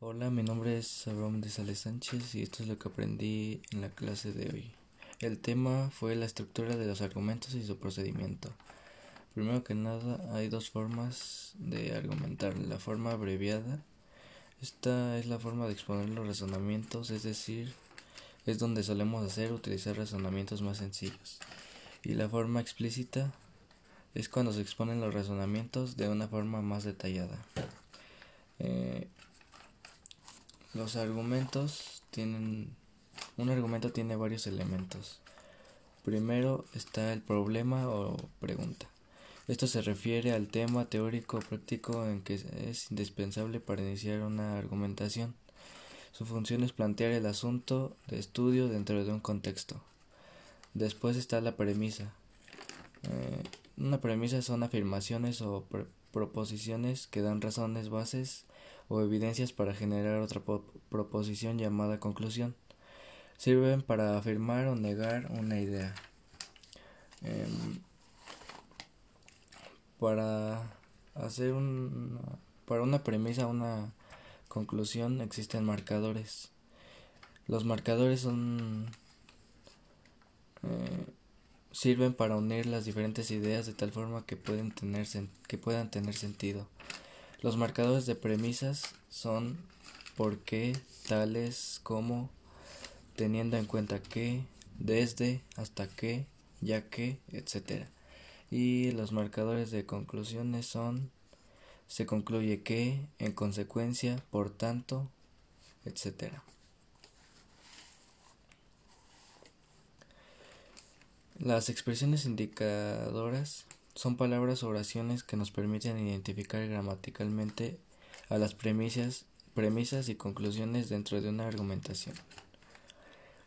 Hola, mi nombre es Abraham de Sales Sánchez y esto es lo que aprendí en la clase de hoy. El tema fue la estructura de los argumentos y su procedimiento. Primero que nada, hay dos formas de argumentar. La forma abreviada, esta es la forma de exponer los razonamientos, es decir, es donde solemos hacer utilizar razonamientos más sencillos. Y la forma explícita es cuando se exponen los razonamientos de una forma más detallada. Eh, los argumentos tienen... Un argumento tiene varios elementos. Primero está el problema o pregunta. Esto se refiere al tema teórico o práctico en que es indispensable para iniciar una argumentación. Su función es plantear el asunto de estudio dentro de un contexto. Después está la premisa. Eh, una premisa son afirmaciones o proposiciones que dan razones, bases o evidencias para generar otra proposición llamada conclusión. Sirven para afirmar o negar una idea. Em, para hacer un para una premisa una conclusión existen marcadores los marcadores son eh, sirven para unir las diferentes ideas de tal forma que pueden tener que puedan tener sentido los marcadores de premisas son por qué, tales como, teniendo en cuenta que, desde, hasta que, ya que, etc. Y los marcadores de conclusiones son se concluye que, en consecuencia, por tanto, etc. Las expresiones indicadoras son palabras o oraciones que nos permiten identificar gramaticalmente a las premisas, premisas y conclusiones dentro de una argumentación.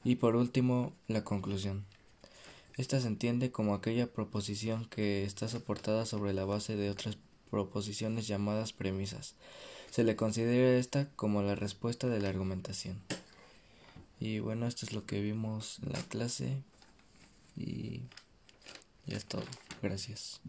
Y por último, la conclusión. Esta se entiende como aquella proposición que está soportada sobre la base de otras proposiciones llamadas premisas. Se le considera esta como la respuesta de la argumentación. Y bueno, esto es lo que vimos en la clase y ya es todo. Gracias.